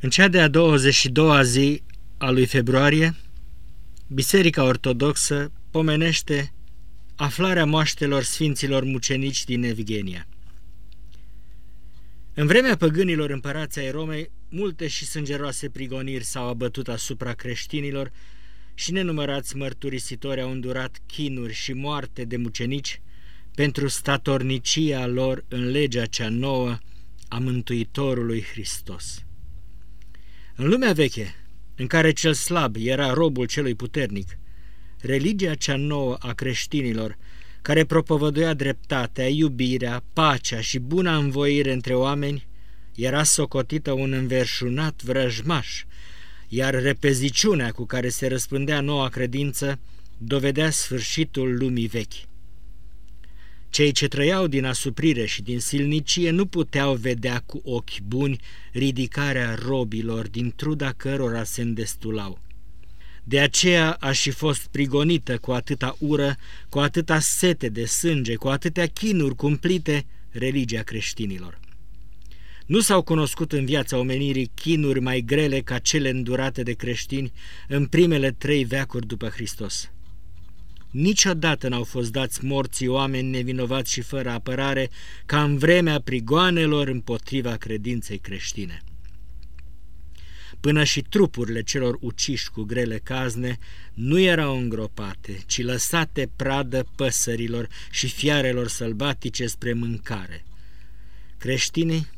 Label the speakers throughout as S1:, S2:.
S1: În cea de-a 22-a zi a lui februarie, Biserica Ortodoxă pomenește aflarea moaștelor Sfinților Mucenici din Evgenia. În vremea păgânilor împărații ai Romei, multe și sângeroase prigoniri s-au abătut asupra creștinilor și nenumărați mărturisitori au îndurat chinuri și moarte de mucenici pentru statornicia lor în legea cea nouă a Mântuitorului Hristos. În lumea veche, în care cel slab era robul celui puternic, religia cea nouă a creștinilor, care propovăduia dreptatea, iubirea, pacea și buna învoire între oameni, era socotită un înverșunat vrăjmaș, iar repeziciunea cu care se răspândea noua credință dovedea sfârșitul lumii vechi. Cei ce trăiau din asuprire și din silnicie nu puteau vedea cu ochi buni ridicarea robilor din truda cărora se îndestulau. De aceea a și fost prigonită cu atâta ură, cu atâta sete de sânge, cu atâtea chinuri cumplite religia creștinilor. Nu s-au cunoscut în viața omenirii chinuri mai grele ca cele îndurate de creștini în primele trei veacuri după Hristos. Niciodată n-au fost dați morții oameni nevinovați și fără apărare ca în vremea prigoanelor împotriva credinței creștine. Până și trupurile celor uciși cu grele cazne nu erau îngropate, ci lăsate pradă păsărilor și fiarelor sălbatice spre mâncare. Creștinii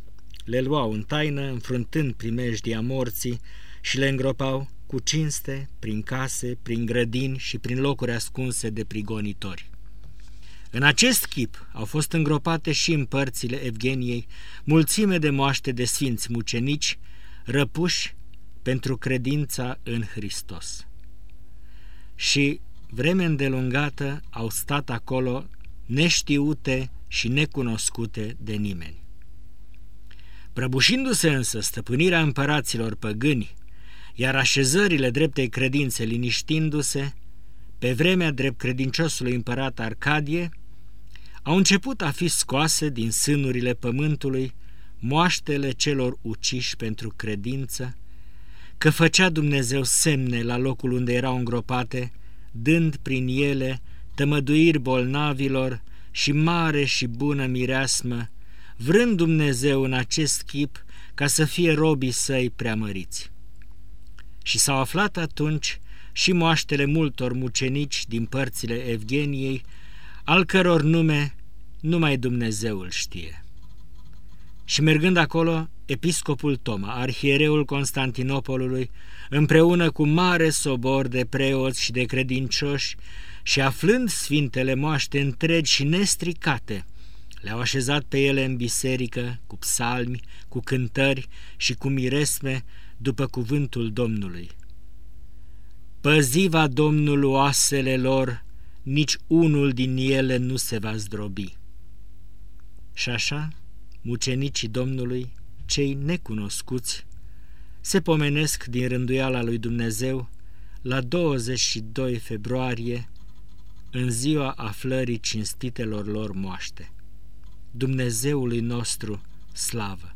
S1: le luau în taină, înfruntând primejdia morții și le îngropau cu cinste, prin case, prin grădini și prin locuri ascunse de prigonitori. În acest chip au fost îngropate și în părțile Evgeniei mulțime de moaște de sfinți mucenici, răpuși pentru credința în Hristos. Și vreme îndelungată au stat acolo neștiute și necunoscute de nimeni. Prăbușindu-se însă stăpânirea împăraților păgâni iar așezările dreptei credințe liniștindu-se, pe vremea drept credinciosului împărat Arcadie, au început a fi scoase din sânurile pământului moaștele celor uciși pentru credință, că făcea Dumnezeu semne la locul unde erau îngropate, dând prin ele tămăduiri bolnavilor și mare și bună mireasmă, vrând Dumnezeu în acest chip ca să fie robii săi preamăriți și s-au aflat atunci și moaștele multor mucenici din părțile Evgeniei, al căror nume numai Dumnezeul știe. Și mergând acolo, episcopul Toma, arhiereul Constantinopolului, împreună cu mare sobor de preoți și de credincioși, și aflând sfintele moaște întregi și nestricate, le-au așezat pe ele în biserică, cu psalmi, cu cântări și cu miresme, după cuvântul Domnului. Păziva Domnul oasele lor, nici unul din ele nu se va zdrobi. Și așa, mucenicii Domnului, cei necunoscuți, se pomenesc din rânduiala lui Dumnezeu la 22 februarie, în ziua aflării cinstitelor lor moaște. Dumnezeului nostru, slavă!